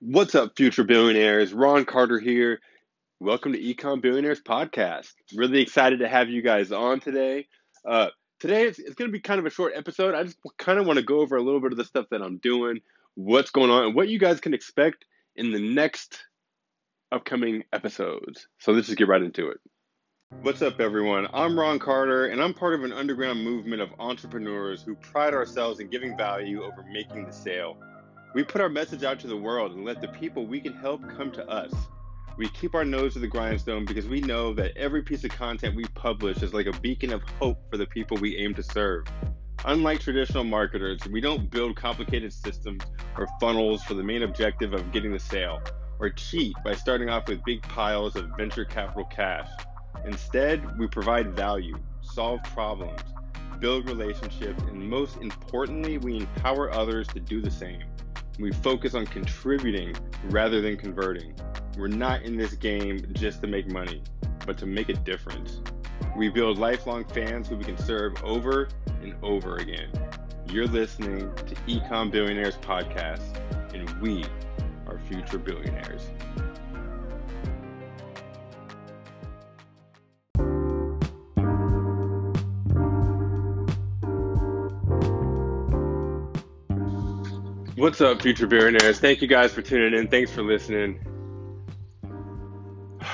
What's up, future billionaires? Ron Carter here. Welcome to Ecom Billionaires Podcast. Really excited to have you guys on today. Uh, today it's, it's going to be kind of a short episode. I just kind of want to go over a little bit of the stuff that I'm doing, what's going on, and what you guys can expect in the next upcoming episodes. So let's just get right into it. What's up, everyone? I'm Ron Carter, and I'm part of an underground movement of entrepreneurs who pride ourselves in giving value over making the sale. We put our message out to the world and let the people we can help come to us. We keep our nose to the grindstone because we know that every piece of content we publish is like a beacon of hope for the people we aim to serve. Unlike traditional marketers, we don't build complicated systems or funnels for the main objective of getting the sale, or cheat by starting off with big piles of venture capital cash. Instead, we provide value, solve problems, build relationships, and most importantly, we empower others to do the same. We focus on contributing rather than converting. We're not in this game just to make money, but to make a difference. We build lifelong fans who we can serve over and over again. You're listening to Ecom Billionaires Podcast, and we are future billionaires. What's up, future billionaires? Thank you guys for tuning in. Thanks for listening.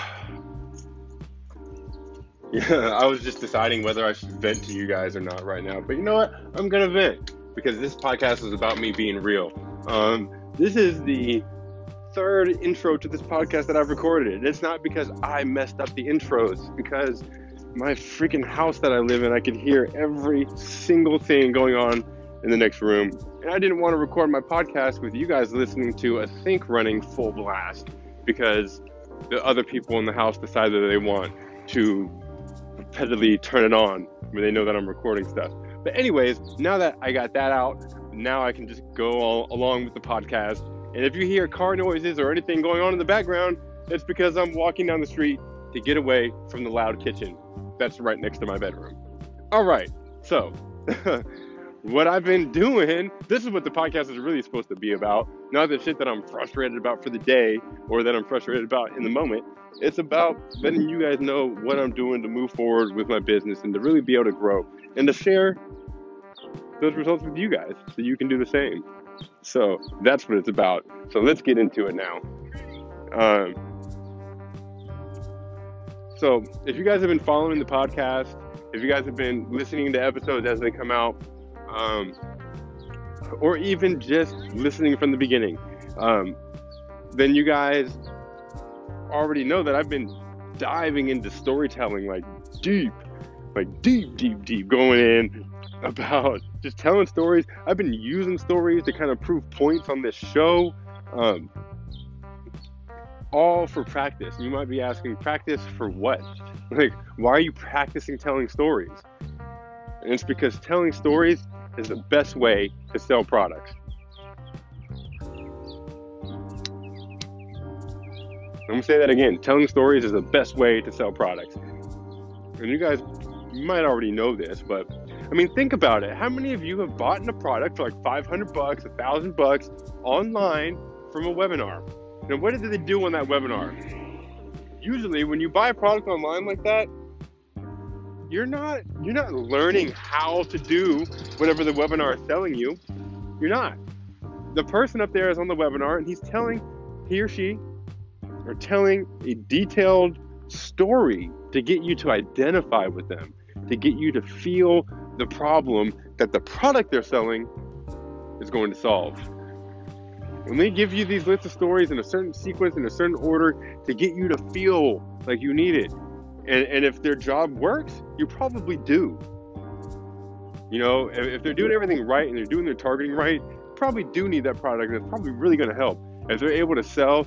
Yeah, I was just deciding whether I should vent to you guys or not right now. But you know what? I'm gonna vent because this podcast is about me being real. Um, this is the third intro to this podcast that I've recorded. It's not because I messed up the intros, because my freaking house that I live in, I could hear every single thing going on in the next room. And I didn't want to record my podcast with you guys listening to a sink running full blast because the other people in the house decided that they want to repeatedly turn it on when they know that I'm recording stuff. But anyways, now that I got that out, now I can just go all along with the podcast. And if you hear car noises or anything going on in the background, it's because I'm walking down the street to get away from the loud kitchen that's right next to my bedroom. All right, so what I've been doing, this is what the podcast is really supposed to be about. Not the shit that I'm frustrated about for the day or that I'm frustrated about in the moment. It's about letting you guys know what I'm doing to move forward with my business and to really be able to grow and to share those results with you guys so you can do the same. So that's what it's about. So let's get into it now. Um, so if you guys have been following the podcast, if you guys have been listening to episodes as they come out, um, or even just listening from the beginning, um, then you guys already know that I've been diving into storytelling like deep, like deep, deep, deep, going in about just telling stories. I've been using stories to kind of prove points on this show. Um, all for practice. You might be asking, practice for what? Like, why are you practicing telling stories? And it's because telling stories is the best way to sell products. I'm gonna say that again. Telling stories is the best way to sell products. And you guys might already know this, but I mean, think about it. How many of you have bought a product for like 500 bucks, a thousand bucks online from a webinar? And what did they do on that webinar? Usually, when you buy a product online like that, you're not you're not learning how to do whatever the webinar is telling you. You're not. The person up there is on the webinar and he's telling he or she are telling a detailed story to get you to identify with them, to get you to feel the problem that the product they're selling is going to solve. When they give you these lists of stories in a certain sequence, in a certain order, to get you to feel like you need it. And, and if their job works, you probably do. You know, if, if they're doing everything right and they're doing their targeting right, probably do need that product and it's probably really going to help. If they're able to sell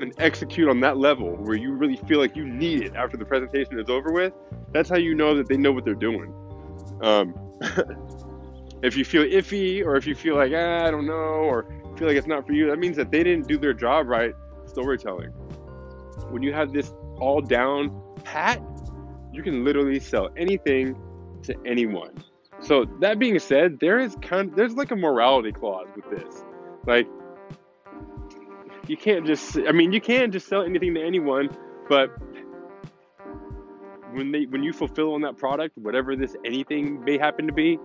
and execute on that level where you really feel like you need it after the presentation is over with, that's how you know that they know what they're doing. Um, if you feel iffy or if you feel like, ah, I don't know, or feel like it's not for you, that means that they didn't do their job right storytelling. When you have this all down pat, you can literally sell anything to anyone. So that being said, there is kind of, there's like a morality clause with this. Like you can't just. I mean, you can just sell anything to anyone, but when they when you fulfill on that product, whatever this anything may happen to be,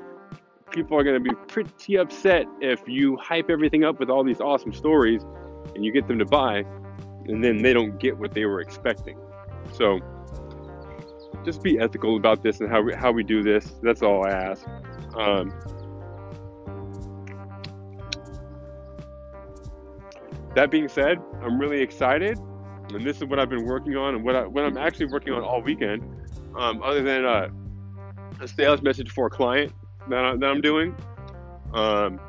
people are going to be pretty upset if you hype everything up with all these awesome stories and you get them to buy, and then they don't get what they were expecting. So just be ethical about this and how we, how we do this. That's all I ask. Um, that being said, I'm really excited, and this is what I've been working on, and what I, what I'm actually working on all weekend. Um, other than uh, a sales message for a client that, I, that I'm doing, um,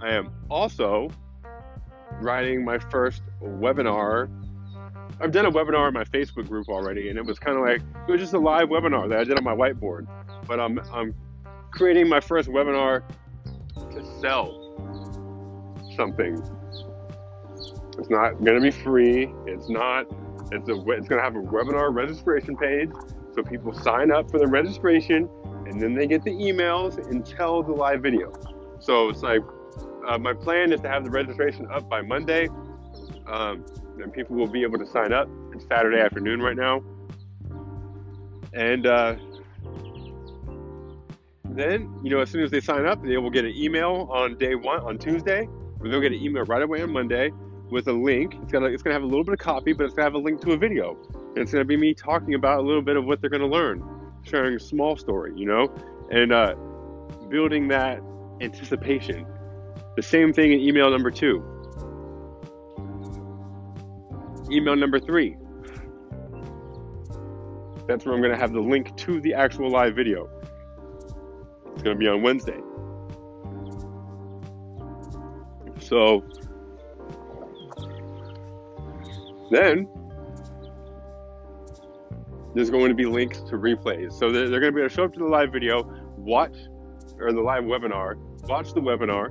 I am also writing my first webinar I've done a webinar in my Facebook group already, and it was kind of like it was just a live webinar that I did on my whiteboard. But I'm I'm creating my first webinar to sell something. It's not going to be free. It's not. It's a. It's going to have a webinar registration page, so people sign up for the registration, and then they get the emails until the live video. So it's like uh, my plan is to have the registration up by Monday. Um, and people will be able to sign up. It's Saturday afternoon right now. And uh, then, you know, as soon as they sign up, they will get an email on day one, on Tuesday, or they'll get an email right away on Monday with a link. It's gonna, it's gonna have a little bit of copy, but it's gonna have a link to a video. And it's gonna be me talking about a little bit of what they're gonna learn, sharing a small story, you know, and uh, building that anticipation. The same thing in email number two email number three. That's where I'm going to have the link to the actual live video. It's going to be on Wednesday. So then there's going to be links to replays. So they're, they're going to be able to show up to the live video, watch, or the live webinar, watch the webinar,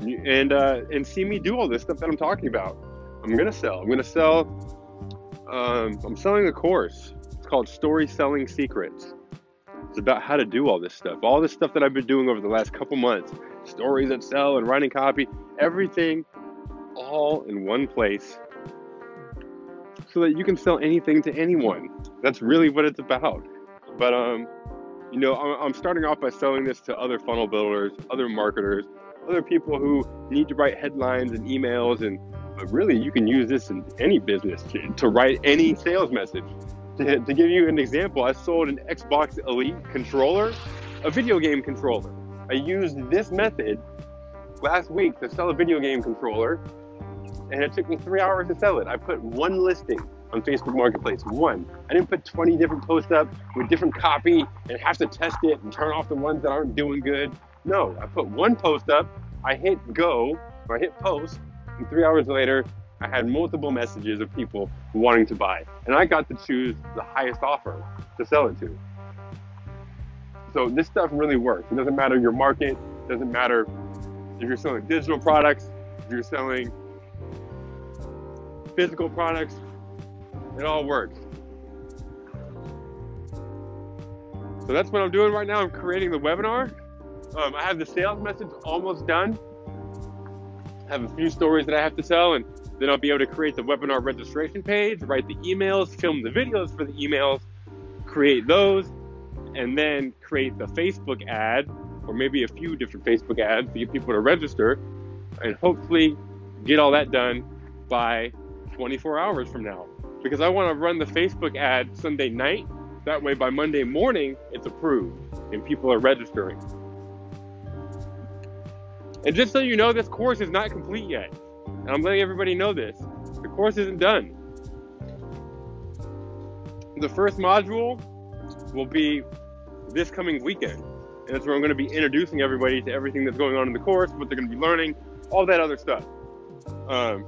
and uh, and see me do all this stuff that I'm talking about. I'm gonna sell. I'm gonna sell. Um, I'm selling a course. It's called Story Selling Secrets. It's about how to do all this stuff. All this stuff that I've been doing over the last couple months. Stories that sell and writing copy. Everything all in one place so that you can sell anything to anyone. That's really what it's about. But um, you know, I'm starting off by selling this to other funnel builders, other marketers, other people who need to write headlines and emails and but really, you can use this in any business to, to write any sales message. To, to give you an example, I sold an Xbox Elite controller, a video game controller. I used this method last week to sell a video game controller, and it took me three hours to sell it. I put one listing on Facebook Marketplace, one. I didn't put 20 different posts up with different copy and have to test it and turn off the ones that aren't doing good. No, I put one post up, I hit go, or I hit post, and three hours later, I had multiple messages of people wanting to buy. And I got to choose the highest offer to sell it to. So this stuff really works. It doesn't matter your market, it doesn't matter if you're selling digital products, if you're selling physical products, it all works. So that's what I'm doing right now. I'm creating the webinar. Um, I have the sales message almost done I have a few stories that I have to tell, and then I'll be able to create the webinar registration page, write the emails, film the videos for the emails, create those, and then create the Facebook ad, or maybe a few different Facebook ads to get people to register, and hopefully get all that done by 24 hours from now. Because I want to run the Facebook ad Sunday night. That way, by Monday morning, it's approved and people are registering. And just so you know, this course is not complete yet. And I'm letting everybody know this. The course isn't done. The first module will be this coming weekend. And that's where I'm going to be introducing everybody to everything that's going on in the course, what they're going to be learning, all that other stuff. Um,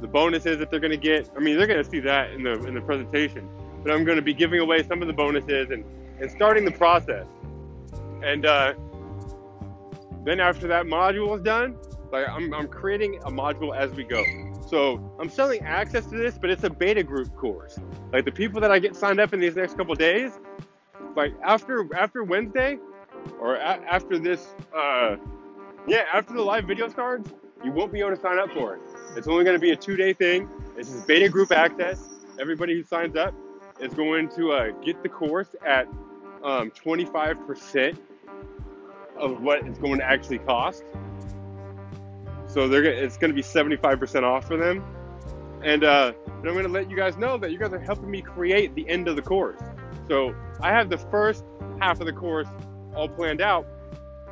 the bonuses that they're going to get, I mean, they're going to see that in the in the presentation. But I'm going to be giving away some of the bonuses and, and starting the process. And uh, then after that module is done, like I'm, I'm creating a module as we go. So I'm selling access to this, but it's a beta group course. Like the people that I get signed up in these next couple days, like after after Wednesday, or a- after this uh, yeah, after the live video starts, you won't be able to sign up for it. It's only going to be a two day thing. This is beta group access. Everybody who signs up is going to uh, get the course at um, 25% of what it's going to actually cost. So they're it's going to be 75% off for them. And, uh, and I'm going to let you guys know that you guys are helping me create the end of the course. So I have the first half of the course all planned out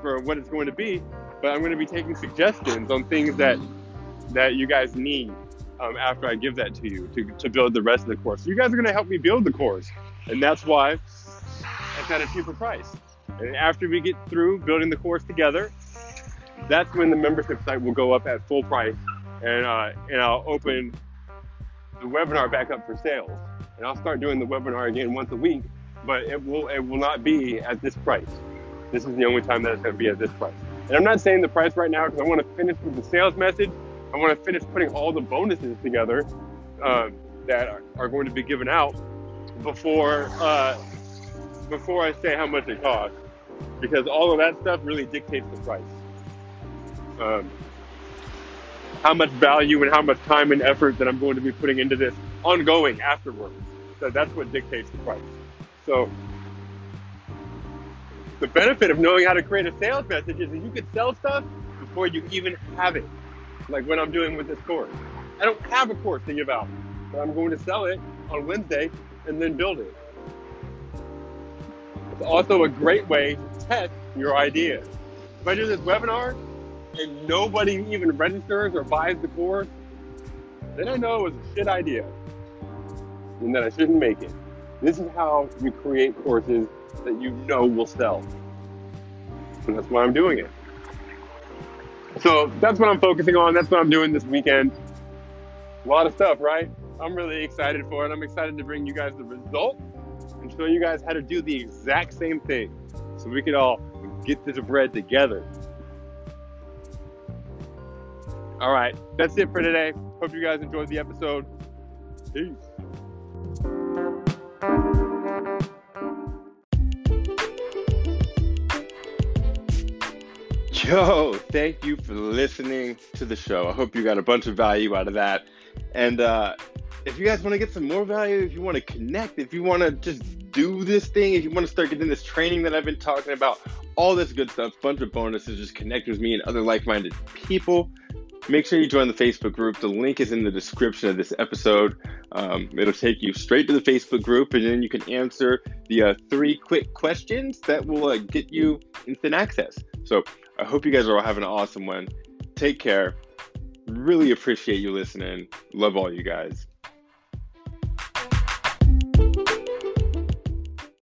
for what it's going to be, but I'm going to be taking suggestions on things that that you guys need um, after I give that to you to, to build the rest of the course. So you guys are going to help me build the course, and that's why it's at a cheaper price. And after we get through building the course together, that's when the membership site will go up at full price, and uh, and I'll open the webinar back up for sales, and I'll start doing the webinar again once a week. But it will it will not be at this price. This is the only time that it's going to be at this price. And I'm not saying the price right now because I want to finish with the sales message. I want to finish putting all the bonuses together uh, that are, are, going to be given out before uh, before I say how much it costs, because all of that stuff really dictates the price. Um, how much value and how much time and effort that I'm going to be putting into this ongoing afterwards. So that's what dictates the price. So the benefit of knowing how to create a sales message is that you can sell stuff before you even have it. Like what I'm doing with this course. I don't have a course to give out, but I'm going to sell it on Wednesday and then build it. It's also a great way to test your ideas. If I do this webinar and nobody even registers or buys the course, then I know it was a shit idea and that I shouldn't make it. This is how you create courses that you know will sell. And that's why I'm doing it. So that's what I'm focusing on. That's what I'm doing this weekend. A lot of stuff, right? I'm really excited for it. I'm excited to bring you guys the result and show you guys how to do the exact same thing so we can all get this bread together. All right, that's it for today. Hope you guys enjoyed the episode. Peace. Yo, thank you for listening to the show. I hope you got a bunch of value out of that. And uh, if you guys want to get some more value, if you want to connect, if you want to just do this thing, if you want to start getting this training that I've been talking about, all this good stuff, bunch of bonuses, just connect with me and other like minded people. Make sure you join the Facebook group. The link is in the description of this episode. Um, it'll take you straight to the Facebook group, and then you can answer the uh, three quick questions that will uh, get you instant access. So I hope you guys are all having an awesome one. Take care. Really appreciate you listening. Love all you guys.